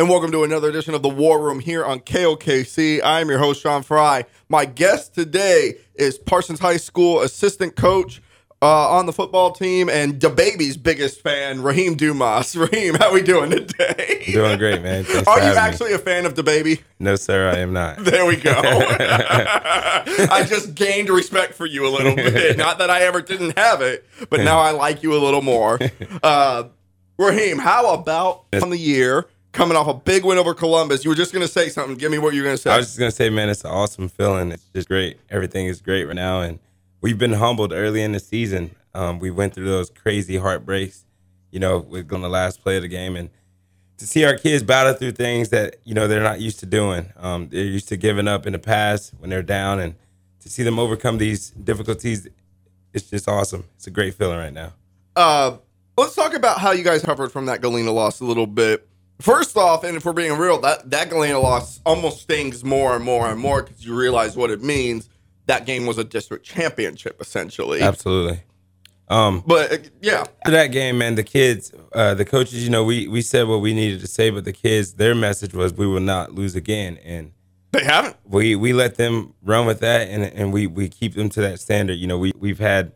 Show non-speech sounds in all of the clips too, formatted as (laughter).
and welcome to another edition of the War Room here on KOKC. I'm your host, Sean Fry. My guest today is Parsons High School assistant coach uh, on the football team and the baby's biggest fan, Raheem Dumas. (laughs) Raheem, how are we doing today? Doing great, man. Thanks Are you having me. actually a fan of The baby? No, sir, I am not. There we go. (laughs) (laughs) I just gained respect for you a little bit. Not that I ever didn't have it, but now I like you a little more. Uh, Raheem, how about on the year coming off a big win over Columbus? You were just going to say something. Give me what you're going to say. I was just gonna say, man, it's an awesome feeling. It's just great. Everything is great right now, and we've been humbled early in the season. Um, we went through those crazy heartbreaks, you know, with on the last play of the game, and to see our kids battle through things that you know they're not used to doing. Um, they're used to giving up in the past when they're down, and to see them overcome these difficulties, it's just awesome. It's a great feeling right now. Uh, let's talk about how you guys suffered from that Galena loss a little bit. First off, and if we're being real, that, that Galena loss almost stings more and more and more because you realize what it means. That game was a district championship, essentially. Absolutely. Um, But uh, yeah, After that game, man, the kids, uh, the coaches, you know, we we said what we needed to say, but the kids, their message was we will not lose again, and they haven't. we we let them run with that, and and we we keep them to that standard. You know, we we've had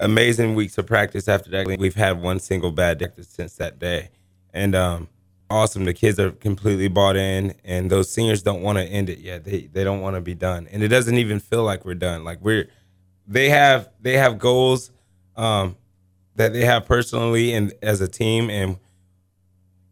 amazing weeks of practice after that. We've had one single bad day since that day, and um, awesome. The kids are completely bought in, and those seniors don't want to end it yet. They they don't want to be done, and it doesn't even feel like we're done. Like we're they have they have goals um, that they have personally and as a team, and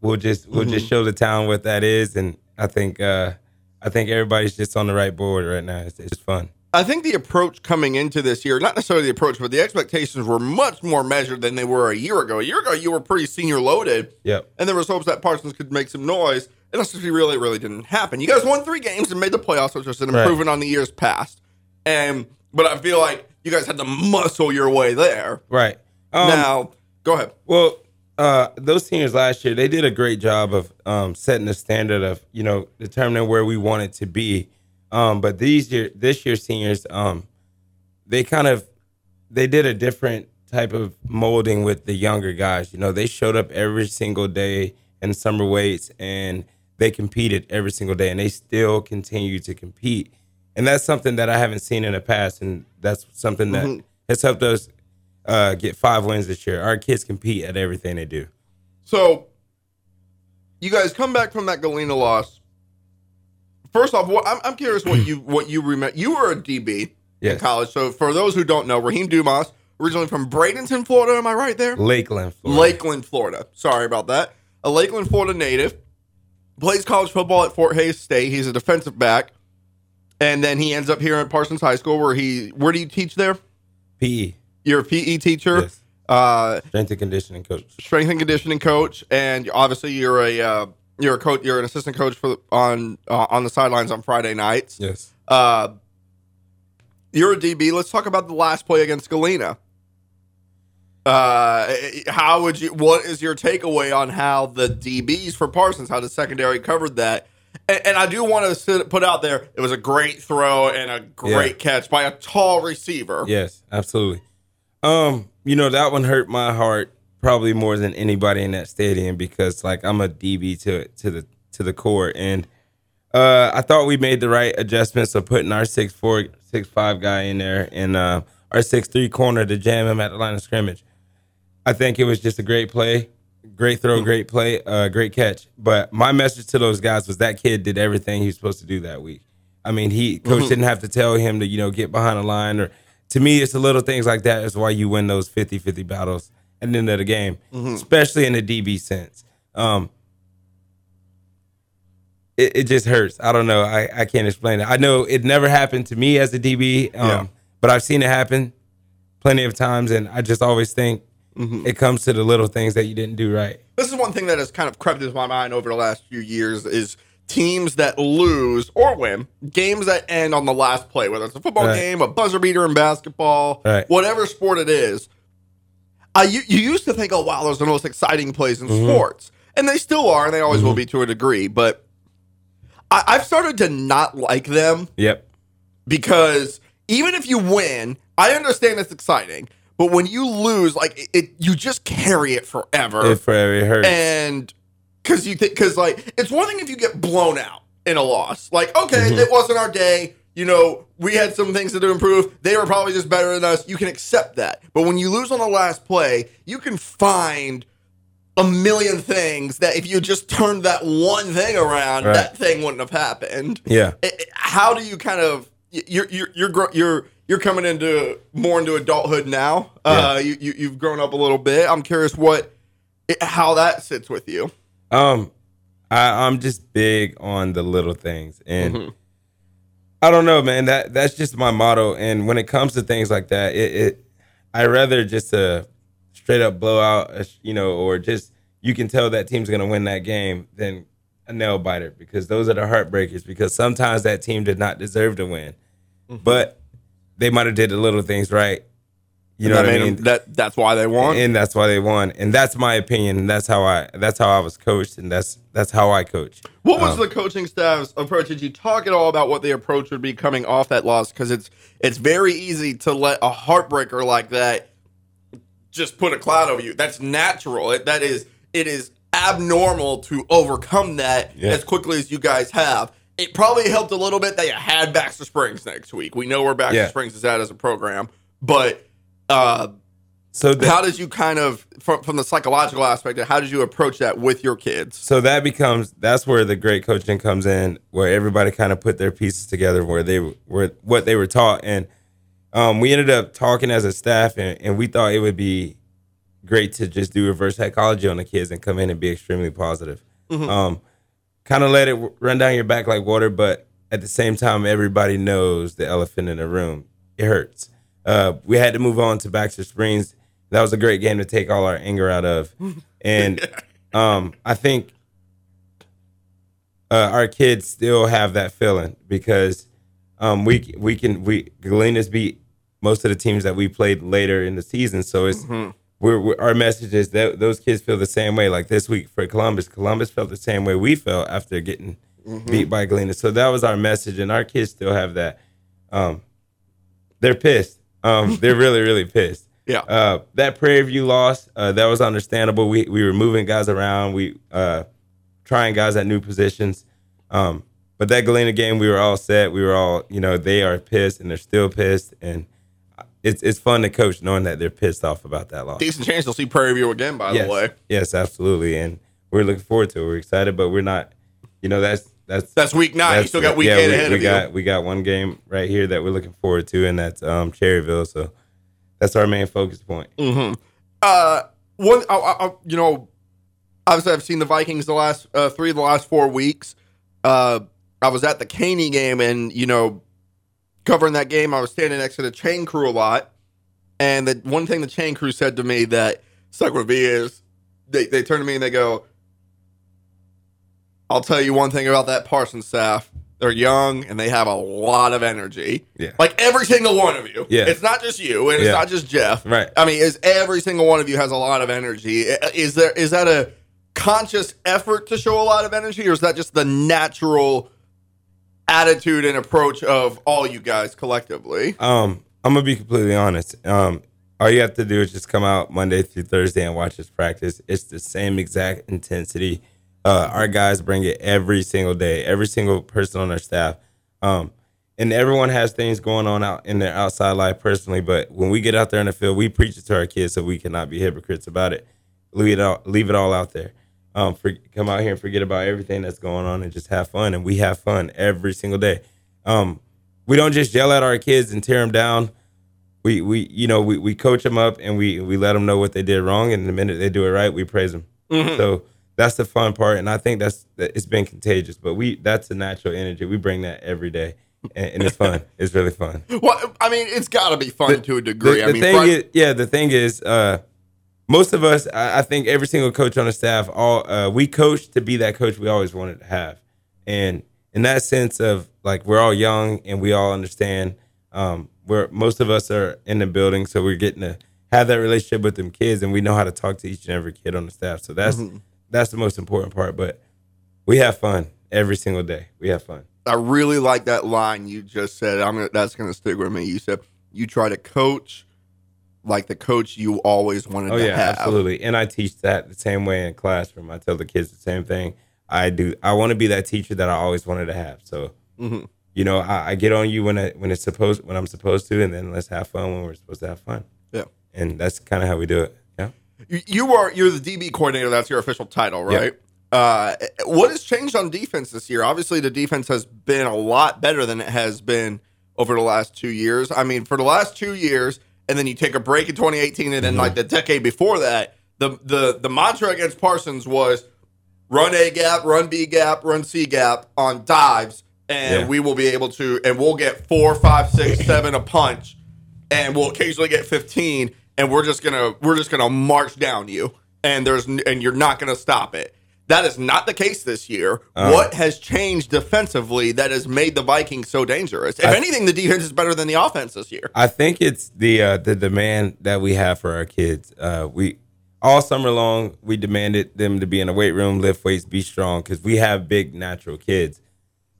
we'll just we'll just show the town what that is. And I think uh, I think everybody's just on the right board right now. It's, it's fun. I think the approach coming into this year, not necessarily the approach, but the expectations were much more measured than they were a year ago. A year ago, you were pretty senior loaded, Yep. and there was hopes that Parsons could make some noise. And that's just really, really didn't happen. You guys won three games and made the playoffs, which was an Right. improvement on the years past. And but I feel like you guys had to muscle your way there. Right. Um, now, go ahead. Well, uh, those seniors last year, they did a great job of um, setting the standard of you know determining where we wanted to be. Um, but these year, this year seniors, um, they kind of they did a different type of molding with the younger guys. You know, they showed up every single day in summer weights and they competed every single day, and they still continue to compete. And that's something that I haven't seen in the past, and that's something that Mhm. has helped us uh, get five wins this year. Our kids compete at everything they do. So, you guys come back from that Galena loss. First off, what, I'm, I'm curious what (clears throat) you what you remember. You were a DB in college. So, for those who don't know, Raheem Dumas, originally from Bradenton, Florida. Am I right there? Lakeland, Florida. Lakeland, Florida. Sorry about that. A Lakeland, Florida native. Plays college football at Fort Hays State. He's a defensive back. And then he ends up here at Parsons High School where he where do you teach there? PE, You're a PE teacher, Yes. uh, strength and conditioning coach. strength and conditioning coach, and obviously you're a uh, you're a coach. You're an assistant coach for on uh, on the sidelines on Friday nights. Yes. Uh, you're a DB. Let's talk about the last play against Galena. Uh, how would you? What is your takeaway on how the DBs for Parsons, how the secondary covered that? And, and I do want to sit, put out there, it was a great throw and a great catch by a tall receiver. Yes, absolutely. Um, you know that one hurt my heart probably more than anybody in that stadium because like I'm a DB to to the to the core, and uh, I thought we made the right adjustments of putting our six four six five guy in there and uh, our six three corner to jam him at the line of scrimmage. I think it was just a great play, great throw, great play, uh, great catch. But my message to those guys was that kid did everything he was supposed to do that week. I mean, he coach didn't have to tell him to you know get behind the line or. To me, it's the little things like that is why you win those 50-50 battles at the end of the game, especially in the DB sense. Um, it, it just hurts. I don't know. I, I can't explain it. I know it never happened to me as a DB, um, Yeah. but I've seen it happen plenty of times, and I just always think it comes to the little things that you didn't do right. this is one thing that has kind of crept into my mind over the last few years is teams that lose or win games that end on the last play whether it's a football Right. game a buzzer beater in basketball Right. whatever sport it is I, you, you used to think oh wow those are the most exciting plays in Mm-hmm. sports and they still are and they always will be to a degree but I, i've started to not like them Yep. because even if you win, I understand it's exciting, but when you lose, like it, it you just carry it forever. It forever hurts. and because you think because like it's one thing if you get blown out in a loss. Like okay, it wasn't our day. You know, we had some things to improve. They were probably just better than us. You can accept that. But when you lose on the last play, you can find a million things that if you just turned that one thing around, Right. that thing wouldn't have happened. Yeah. How do you kind of you're you're you're you're you're coming into more into adulthood now? Uh, you, you you've grown up a little bit. I'm curious what how that sits with you. Um, I, I'm just big on the little things, and Mhm. I don't know, man. That that's just my motto. And when it comes to things like that, it, it I rather just a straight up blowout, uh, you know, or just you can tell that team's gonna win that game than a nail biter because those are the heartbreakers. Because sometimes that team did not deserve to win, Mm-hmm. but they might have did the little things right. You know what I mean? them- that that's why they won. and that's why they won. And that's my opinion. And that's how I that's how I was coached, and that's that's how I coach. What was Um, the coaching staff's approach? Did you talk at all about what the approach would be coming off that loss? Because it's it's very easy to let a heartbreaker like that just put a cloud over you. That's natural. It, that is it is abnormal to overcome that Yeah. as quickly as you guys have. It probably helped a little bit that you had Baxter Springs next week. We know where Baxter Yeah. Springs is at as a program, but uh, So that, how did you kind of from from the psychological aspect? How did you approach that with your kids? so that becomes that's where the great coaching comes in, where everybody kind of put their pieces together, where they were what they were taught, and um, we ended up talking as a staff, and, and we thought it would be great to just do reverse psychology on the kids and come in and be extremely positive. Um, kind of let it run down your back like water, but at the same time, everybody knows the elephant in the room. It hurts. Uh, we had to move on to Baxter Springs. That was a great game to take all our anger out of, (laughs) and um, I think uh, our kids still have that feeling because um, we we can we Galena's beat most of the teams that we played later in the season, so it's we're, we're, our message is that those kids feel the same way. Like this week for Columbus, Columbus felt the same way we felt after getting beat by Galena. So that was our message, and our kids still have that. Um, they're pissed. Um, they're really, really pissed. (laughs) Yeah. Uh, that Prairie View loss, uh, that was understandable. We we were moving guys around. We uh, trying guys at new positions. Um, but that Galena game, we were all set. We were all, you know, they are pissed and they're still pissed, and it's it's fun to coach knowing that they're pissed off about that loss. Decent chance they'll see Prairie View again. By yes, the way, yes, absolutely, and we're looking forward to it. We're excited, but we're not. You know, that's that's that's week nine. you still got week yeah, eight we, ahead we of got you. we got one game right here that we're looking forward to, and that's um, Cherryvale. So that's our main focus point. Mm-hmm. Uh, one, I, I- you know, obviously I've seen the Vikings the last uh, three of the last four weeks. Uh, I was at the Caney game, and you know, covering that game, I was standing next to the chain crew a lot. And the one thing the chain crew said to me that stuck with me is they, they turn to me and they go, I'll tell you one thing about that Parsons staff. They're young and they have a lot of energy. Yeah. Like every single one of you. Yeah. It's not just you and it's Yeah. not just Jeff. Right. I mean, is every single one of you has a lot of energy. Is there is that a conscious effort to show a lot of energy or is that just the natural attitude and approach of all you guys collectively? Um, I'm gonna be completely honest. Um, all you have to do is just come out Monday through Thursday and watch us practice. It's the same exact intensity. Uh, our guys bring it every single day. Every single person on our staff. Um, and everyone has things going on out in their outside life personally. But when we get out there in the field, we preach it to our kids so we cannot be hypocrites about it. Leave it all, leave it all out there. Um, for, come out here and forget about everything that's going on and just have fun. And we have fun every single day. Um, we don't just yell at our kids and tear them down. We we you know we, we coach them up and we we let them know what they did wrong. And the minute they do it right, we praise them. So that's the fun part. And I think that's it's been contagious. But we that's the natural energy. We bring that every day, and, and it's fun. (laughs) it's really fun. Well, I mean, it's got to be fun to a degree. The, I mean, thing is, yeah, the thing is, uh, most of us, I, I think every single coach on the staff, all uh, we coach to be that coach we always wanted to have, and in that sense of like we're all young and we all understand. Um, we're most of us are in the building, so we're getting to have that relationship with them kids, and we know how to talk to each and every kid on the staff. So that's that's the most important part. But we have fun every single day. We have fun. I really like that line you just said. I'm gonna, that's going to stick with me. You said you try to coach like the coach you always wanted Oh to yeah, have. absolutely. And I teach that the same way in classroom. I tell the kids the same thing. I do. I want to be that teacher that I always wanted to have. So, Mm-hmm. you know, I, I get on you when I when it's supposed when I'm supposed to, and then let's have fun when we're supposed to have fun. Yeah. And that's kind of how we do it. You, are you're the DB coordinator. That's your official title, right? Uh, what has changed on defense this year? Obviously, the defense has been a lot better than it has been over the last two years. I mean, for the last two years, and then you take a break in 2018, and then Mm-hmm. like the decade before that, the the the mantra against Parsons was run A gap, run B gap, run C gap on dives, and Yeah. we will be able to, and we'll get four, five, six, seven a punch, and we'll occasionally get 15, and we're just gonna we're just gonna march down you, and there's and you're not gonna stop it. That is not the case this year. Uh. what has changed defensively that has made the Vikings so dangerous? If anything, the defense is better than the offense this year. I think it's the uh, the demand that we have for our kids. Uh, we all summer long we demanded them to be in the weight room, lift weights, be strong because we have big natural kids.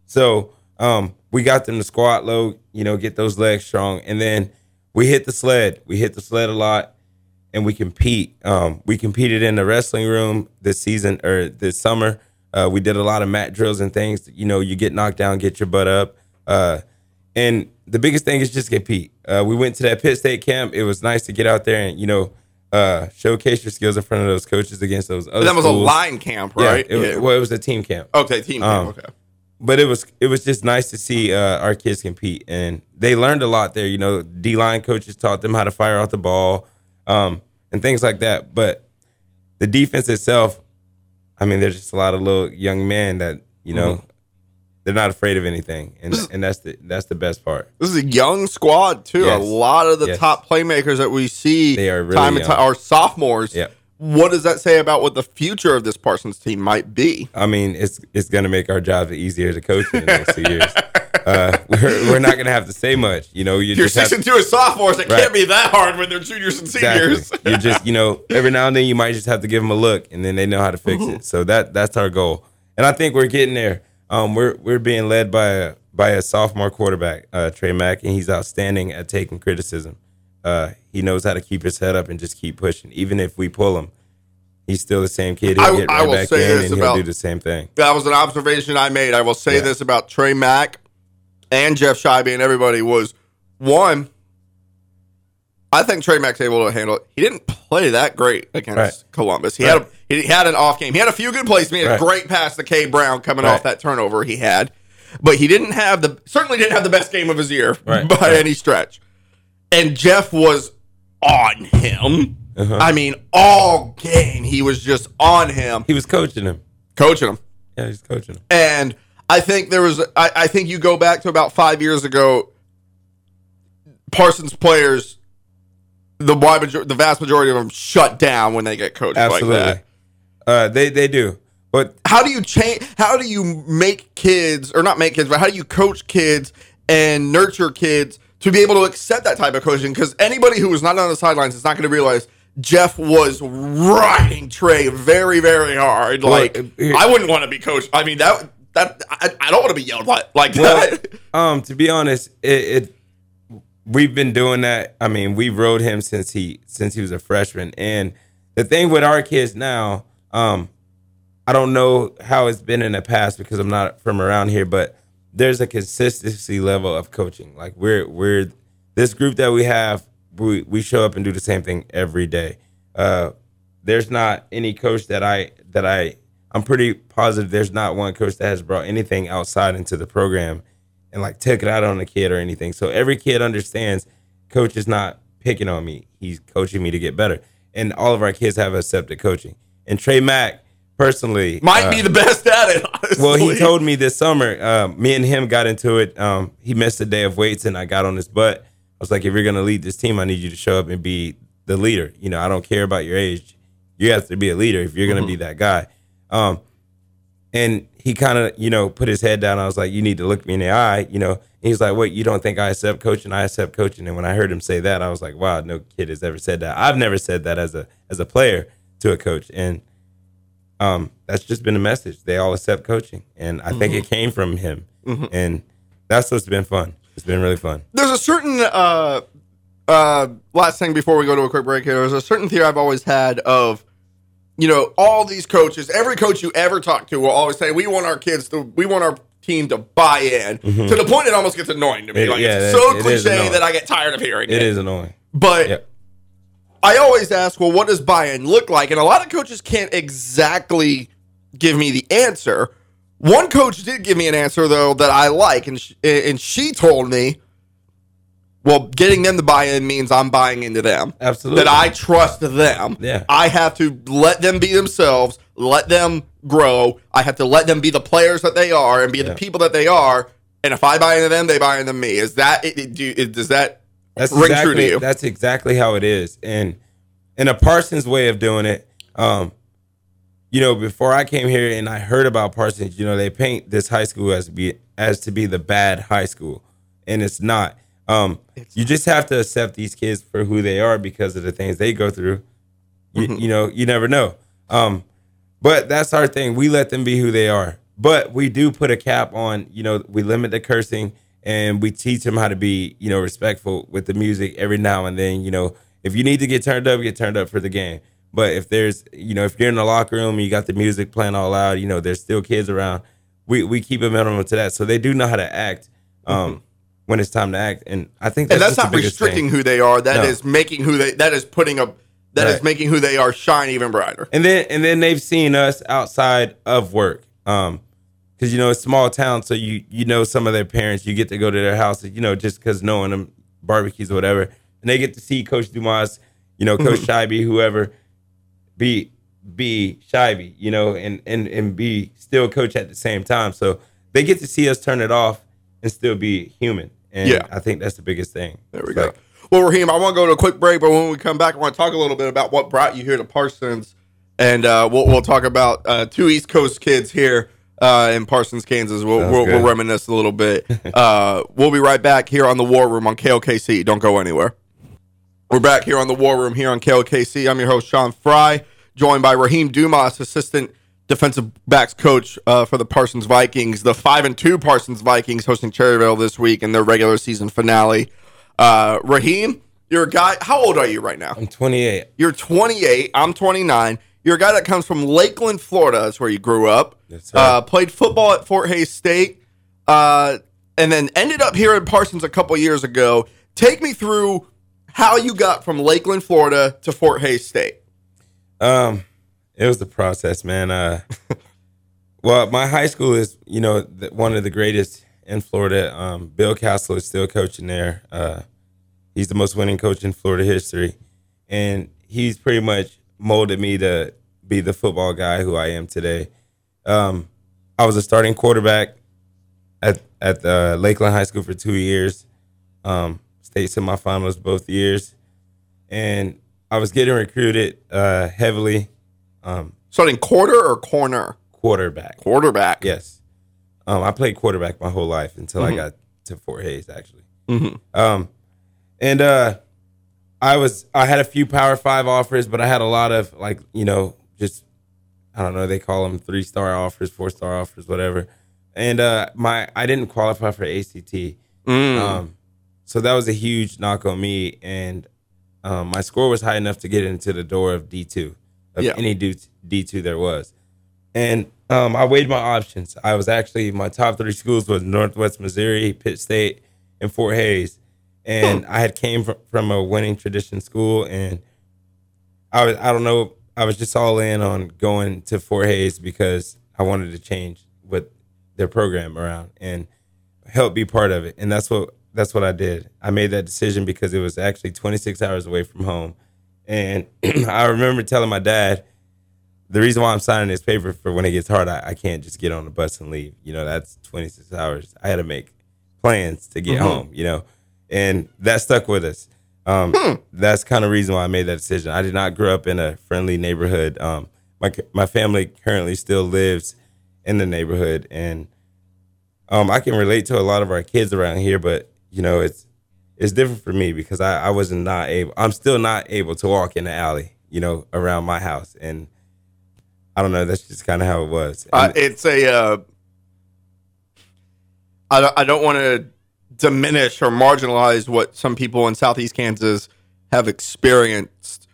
So um, we got them to squat low, you know, get those legs strong, and then we hit the sled. We hit the sled a lot, and we compete. Um, we competed in the wrestling room this season or this summer. Uh, we did a lot of mat drills and things. You know, you get knocked down, get your butt up. Uh, and the biggest thing is just compete. Uh, we went to that Pitt State camp. It was nice to get out there and you know uh, showcase your skills in front of those coaches against those other. that was a line camp, Yeah, right? it was, Yeah. Well, it was a team camp, okay, team um. Okay. But it was it was just nice to see uh, our kids compete, and they learned a lot there. You know, D line coaches taught them how to fire off the ball, um, and things like that. But the defense itself, I mean, there's just a lot of little young men that you know. Mm-hmm. They're not afraid of anything, and and that's the that's the best part. This is a young squad too. Yes. A lot of the Yes. top playmakers that we see They are really time and time are sophomores. Yep. What does that say about what the future of this Parsons team might be? I mean, it's it's going to make our job easier to coach in the next two years. Uh, we're we're not going to have to say much. You know, you You're just have six and two as sophomores. It Right. can't be that hard when they're juniors and seniors. exactly. you just you know every now and then you might just have to give them a look, and then they know how to fix it. So that that's our goal, and I think we're getting there. Um, we're we're being led by a by a sophomore quarterback, uh, Trey Mack, and he's outstanding at taking criticism. Uh, he knows how to keep his head up and just keep pushing, even if we pull him. He's still the same kid. He'll I- get I will back say in, this and about- he'll do the same thing. that was an observation I made. I will say Yeah. this about Trey Mack and Jeff Scheibe and everybody was one. I think Trey Mack's able to handle it. He didn't play that great against Right. Columbus. He Right. had a, he had an off game. He had a few good plays. He had a great pass to K Brown coming Right. off that turnover he had, but he didn't have the certainly didn't have the best game of his year Right. by Right. any stretch. And Jeff was on him. Uh-huh. I mean, all game he was just on him, He was coaching him. coaching him. Yeah, he's coaching him. And I think there was, I, I think you go back to about five years ago, Parsons players, the wide major- the vast majority of them shut down when they get coached Absolutely. like that. Uh, they they do, but How do you change? How do you make kids, or not make kids, but how do you coach kids and nurture kids to be able to accept that type of coaching? Because anybody who is not on the sidelines is not going to realize Jeff was riding Trey very, very hard. Like here- I wouldn't want to be coached. I mean that that I, I don't want to be yelled at like Well, that. (laughs) um, to be honest, it, it we've been doing that. I mean, we rode him since he since he was a freshman. And the thing with our kids now, um, I don't know how it's been in the past because I'm not from around here, but there's a consistency level of coaching. Like we're we're this group that we have, we we show up and do the same thing every day. Uh, there's not any coach that I that I I'm pretty positive there's not one coach that has brought anything outside into the program and like took it out on a kid or anything. So every kid understands coach is not picking on me. He's coaching me to get better. And all of our kids have accepted coaching. And Trey Mack personally Might uh, be the best at it. Honestly. well, he told me this summer. Um, me and him got into it. Um, he missed a day of weights, and I got on his butt. I was like, "If you're gonna lead this team, I need you to show up and be the leader. You know, I don't care about your age. You have to be a leader if you're gonna be that guy." Um, and he kind of, you know, put his head down. I was like, "You need to look me in the eye." You know, he's like, "What? You don't think I accept coaching? I accept coaching." And when I heard him say that, I was like, "Wow, no kid has ever said that. I've never said that as a as a player to a coach." And um, that's just been a message. They all accept coaching, and I think it came from him, and that's what's been fun. It's been really fun. There's a certain uh, uh, last thing before we go to a quick break here, there's a certain theory I've always had of, you know, all these coaches, every coach you ever talk to will always say, we want our kids to, we want our team to buy in to the point it almost gets annoying to me. It- like yeah, it's it- so it cliche that I get tired of hearing it. It is annoying. But Yeah. I always ask, well, what does buy-in look like? And a lot of coaches can't exactly give me the answer. One coach did give me an answer though that I like, and sh- and she told me, well, getting them to buy in means I'm buying into them. Absolutely. That I trust them. Yeah. I have to let them be themselves, let them grow. I have to let them be the players that they are and be the people that they are. And if I buy into them, they buy into me. Is that do, does that That's ring exactly, true to you? That's exactly how it is. And in a Parsons way of doing it, um, you know, before I came here and I heard about Parsons, you know, they paint this high school as be as to be the bad high school, and it's not. Um, you just have to accept these kids for who they are because of the things they go through. You, Mm-hmm. you know, you never know. Um, but that's our thing. We let them be who they are. But we do put a cap on, you know, we limit the cursing and we teach them how to be, you know, respectful with the music every now and then. You know, if you need to get turned up, get turned up for the game. But if there's, you know, if you're in the locker room and you got the music playing all loud, you know, there's still kids around. We we keep a minimum to that, so they do know how to act um, when it's time to act. And I think that's and that's not restricting thing. who they are. That is No. making who they. That is putting a. That is Right. making who they are shine even brighter. and then and then they've seen us outside of work um because you know it's a small town so you you know some of their parents you get to go to their houses, you know just because knowing them barbecues or whatever. And they get to see coach dumas you know coach Scheibe, whoever be be Scheibe, you know and and and be still coach at the same time. So they get to see us turn it off and still be human. And Yeah. i think that's the biggest thing. There we go. Well, Raheem, I want to go to a quick break, but when we come back, I want to talk a little bit about what brought you here to Parsons, and uh, we'll we'll talk about uh, two East Coast kids here uh, in Parsons, Kansas. We'll we'll, we'll reminisce a little bit. (laughs) uh, we'll be right back here on the War Room on KOKC. Don't go anywhere. We're back here on the War Room here on KOKC. I'm your host Sean Fry, joined by Raheem Dumas, assistant defensive backs coach uh, for the Parsons Vikings. The five and two Parsons Vikings hosting Cherryvale this week in their regular season finale. Uh, Raheem, you're a guy. How old are you right now? i'm 28 You're 28. I'm 29. You're a guy that comes from Lakeland, Florida. That's where you grew up. Yes, sir. uh, played football at Fort Hays State, uh, and then ended up here in Parsons a couple years ago. Take me through how you got from Lakeland, Florida, to Fort Hays State. Um, it was the process, man. Uh, (laughs) well, my high school is, you know, the, one of the greatest in Florida. Um, Bill Castle is still coaching there. Uh, he's the most winning coach in Florida history, and he's pretty much molded me to be the football guy who I am today. Um, I was a starting quarterback at at uh, Lakeland High School for two years. Um, state semifinals both years, and I was getting recruited uh, heavily. Um, Starting quarter or corner? quarterback. Quarterback. Yes, um, I played quarterback my whole life until I got to Fort Hays, actually. Mhm. Um, and uh, I was I had a few Power Five offers, but I had a lot of like you know just I don't know they call them three star offers, four star offers, whatever. And uh, my I didn't qualify for ACT, Mm. um, so that was a huge knock on me. And um, my score was high enough to get into the door of D two of Yeah. any D two there was. And um, I weighed my options. I was actually my top three schools was Northwest Missouri, Pitt State, and Fort Hays. And I had came from, from a winning tradition school, and I was I don't know I was just all in on going to Fort Hays because I wanted to change what their program around and help be part of it. And that's what that's what I did. I made that decision because it was actually 26 hours away from home. And (clears throat) I remember telling my dad, the reason why I'm signing this paper for when it gets hard, I, I can't just get on the bus and leave. You know, that's 26 hours. I had to make plans to get mm-hmm. home, you know, and that stuck with us. Um, That's kind of reason why I made that decision. I did not grow up in a friendly neighborhood. Um, my my family currently still lives in the neighborhood, and um, I can relate to a lot of our kids around here. But you know, it's it's different for me because I, I wasn't not able. I'm still not able to walk in the alley, you know, around my house, and I don't know. That's just kind of how it was. Uh, it's a. Uh, I I don't want to diminish or marginalize what some people in Southeast Kansas have experienced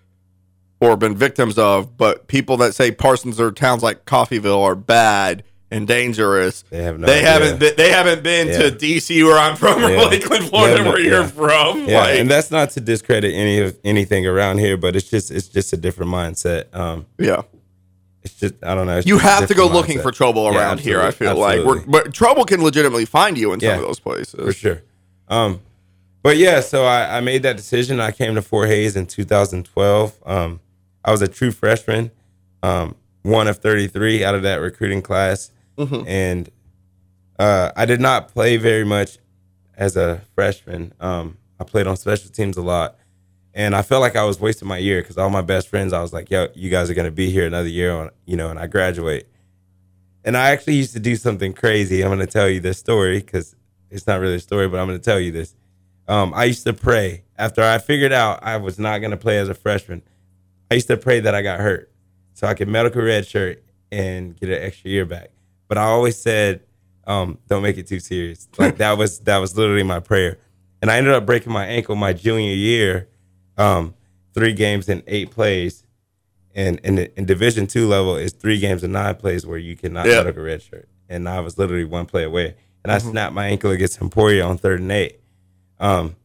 or been victims of, but people that say Parsons or towns like Coffeyville are bad and dangerous. They have no they idea. haven't been, they haven't been to DC where I'm from or Yeah. Lakeland, Florida, Yeah, where you're from. Yeah, Like, and that's not to discredit any of anything around here, but it's just it's just a different mindset. Um, yeah. It's just I don't know. You have to go looking mindset. for trouble Yeah, around here. I feel absolutely, like, We're, but trouble can legitimately find you in some Yeah. of those places. for sure. Um, but yeah, so I, I made that decision. I came to Fort Hays in 2012. Um, I was a true freshman, um, one of 33 out of that recruiting class, and uh, I did not play very much as a freshman. Um, I played on special teams a lot, and I felt like I was wasting my year because all my best friends, I was like, "Yo, you guys are gonna be here another year, on, you know," and I graduate. And I actually used to do something crazy. I'm gonna tell you this story because it's not really a story, but I'm gonna tell you this. Um, I used to pray after I figured out I was not gonna play as a freshman. I used to pray that I got hurt so I could medical red shirt and get an extra year back. But I always said, um, "Don't make it too serious." (laughs) Like that was that was literally my prayer. And I ended up breaking my ankle my junior year, um, three games and eight plays. And in, in Division two level, is three games and nine plays where you cannot Yeah. medical red shirt. And I was literally one play away. And I snapped my ankle against Emporia on third and eight. Um,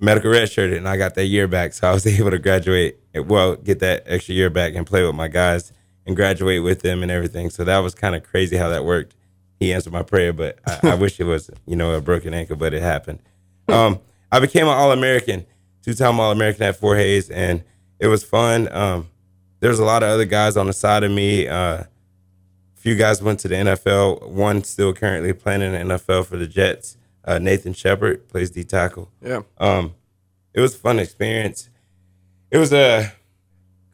medical red shirt and I got that year back. So I was (laughs) able to graduate, well, get that extra year back and play with my guys and graduate with them and everything. So that was kind of crazy how that worked. He answered my prayer, but I, I (laughs) wish it was, you know, a broken ankle, but it happened. Um, I became an All American, two time All American at Fort Hays, and it was fun. Um, there's a lot of other guys on the side of me. Uh, a few guys went to the NFL. One still currently playing in the NFL for the Jets. Uh, Nathan Shepherd plays D tackle. Yeah. Um, it was a fun experience. It was a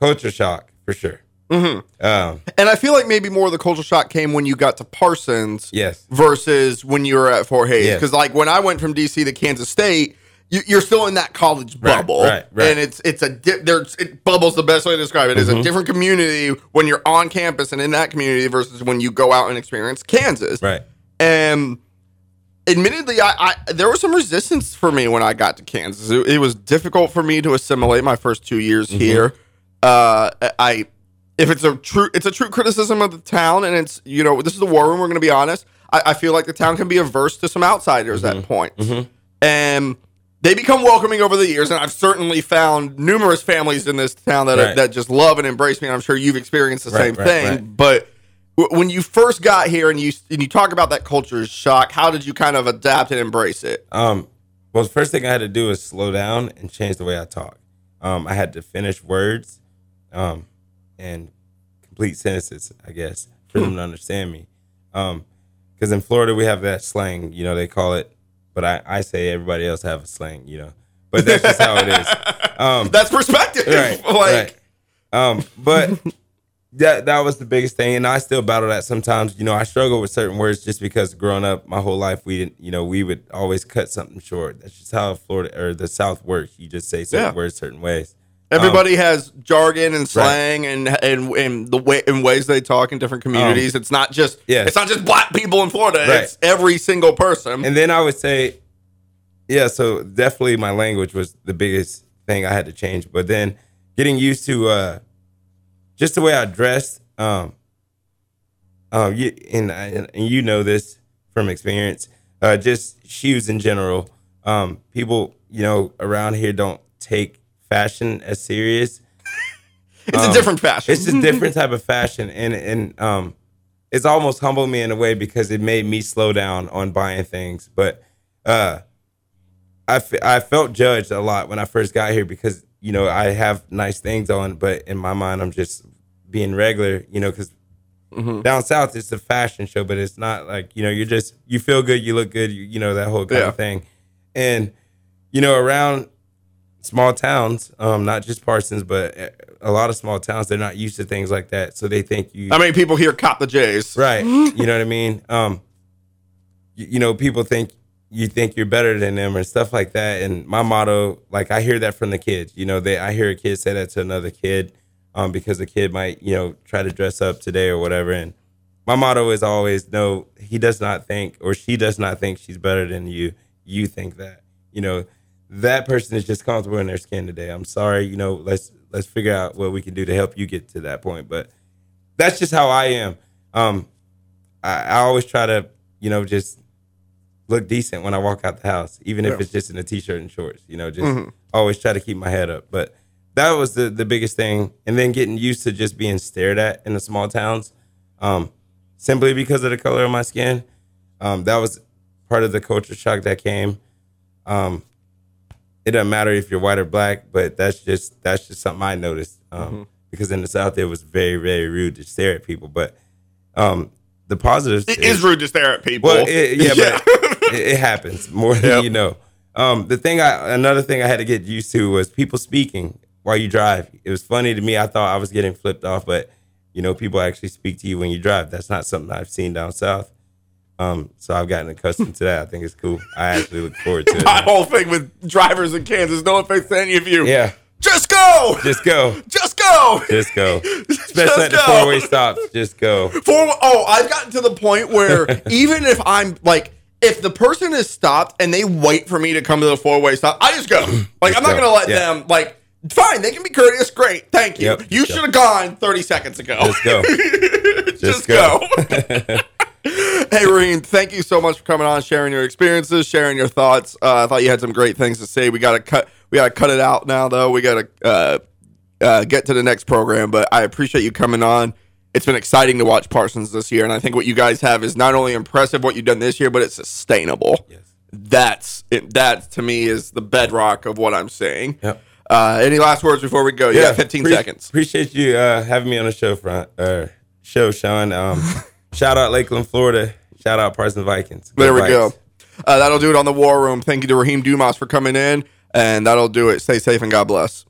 culture shock for sure. Mm-hmm. Um, And I feel like maybe more of the cultural shock came when you got to Parsons yes, versus when you were at Fort Hays. Yes. Because like when I went from DC to Kansas State, you're still in that college bubble, right, right. and it's it's a di- there's it bubbles the best way to describe it is Mm-hmm. a different community when you're on campus and in that community versus when you go out and experience Kansas. right. And admittedly, I, I there was some resistance for me when I got to Kansas. It, it was difficult for me to assimilate my first two years Mm-hmm. here. Uh, I if it's a true it's a true criticism of the town, and it's you know this is the war room. We're going to be honest. I, I feel like the town can be averse to some outsiders Mm-hmm. at points, and they become welcoming over the years. And I've certainly found numerous families in this town that Right. that just love and embrace me. And I'm sure you've experienced the Right, same right, thing. But w- when you first got here and you and you talk about that culture shock, how did you kind of adapt and embrace it? Um, well, the first thing I had to do is slow down and change the way I talk. Um, I had to finish words, um, and complete sentences, I guess, for them to understand me. Um, because in Florida we have that slang, you know, they call it, but I, I say everybody else have a slang, you know, but that's just how it is. (laughs) Um, That's perspective. right, (laughs) like right. Um, but that that was the biggest thing, and I still battle that sometimes. You know, I struggle with certain words just because growing up my whole life, we didn't, you know, we would always cut something short. That's just how Florida or the South works. You just say certain Yeah. words certain ways. Everybody has jargon and slang and and and the way in ways they talk in different communities. it's not just yes. it's not just black people in Florida. Right. It's every single person. And then I would say, yeah, so definitely my language was the biggest thing I had to change. But then getting used to uh, just the way I dressed, um, um, you, and, I- and you know this from experience, uh, just shoes in general. Um, people, you know, around here don't take fashion as serious. (laughs) it's a um, different fashion. It's a (laughs) different type of fashion, and and um, it's almost humbled me in a way because it made me slow down on buying things. But uh, I I felt judged a lot when I first got here because you know I have nice things on, but in my mind I'm just being regular, you know, because down south it's a fashion show, but it's not like you know you're just you feel good, you look good, you, you know that whole kind Yeah. of thing, and you know around small towns, um, not just Parsons, but a lot of small towns, they're not used to things like that, so they think you How many people here cop the J's? right. (laughs) You know what I mean? Um, you, you know, people think you think you're better than them or stuff like that. And my motto, like I hear that from the kids. You know, they I hear a kid say that to another kid, um, because a kid might you know try to dress up today or whatever, and my motto is always no. He does not think, or she does not think she's better than you. You think that. You know, that person is just comfortable in their skin today. I'm sorry. You know, let's let's figure out what we can do to help you get to that point. But that's just how I am. Um, I, I always try to, you know, just look decent when I walk out the house, even if it's just in a t-shirt and shorts. You know, just always try to keep my head up. But that was the the biggest thing, and then getting used to just being stared at in the small towns, um, simply because of the color of my skin. Um, that was part of the culture shock that came. Um, it doesn't matter if you're white or black, but that's just that's just something I noticed. Um, Because in the South, it was very very rude to stare at people. But um, the positives It is rude to stare at people. well, it, yeah, but (laughs) it, it happens more than Yep. you know. Um, the thing I another thing I had to get used to was people speaking while you drive. It was funny to me. I thought I was getting flipped off, but you know, people actually speak to you when you drive. That's not something I've seen down south. Um, so I've gotten accustomed to that. I think it's cool. I actually look forward to (laughs) it. My whole thing with drivers in Kansas, no offense to any of you. Yeah, Just go. just go, Just go. just go. (laughs) Just Especially at the go. four way stops. Just go. Oh, I've gotten to the point where (laughs) even if I'm like, if the person is stopped and they wait for me to come to the four way stop, I just go. (clears throat) Like Just I'm not gonna let Yeah. them like. Fine, they can be courteous. Great, thank you. Yep, you should have gone 30 seconds ago. Just go. Just Just go. go. Hey, Raheem, thank you so much for coming on, sharing your experiences, sharing your thoughts. Uh, I thought you had some great things to say. We gotta cut. We gotta cut it out now, though. We gotta uh, uh, get to the next program. But I appreciate you coming on. It's been exciting to watch Parsons this year, and I think what you guys have is not only impressive what you've done this year, but it's sustainable. Yes. That's it, that to me is the bedrock of what I'm saying. Yep. Uh, any last words before we go? Yeah, got 15 Pre- seconds. Appreciate you uh, having me on the show, front uh, show, Sean. Um, (laughs) shout out Lakeland, Florida. Shout out Parsons Vikings. Go There we Vikes. go. Uh, that'll do it on the War Room. Thank you to Raheem Dumas for coming in, and that'll do it. Stay safe and God bless.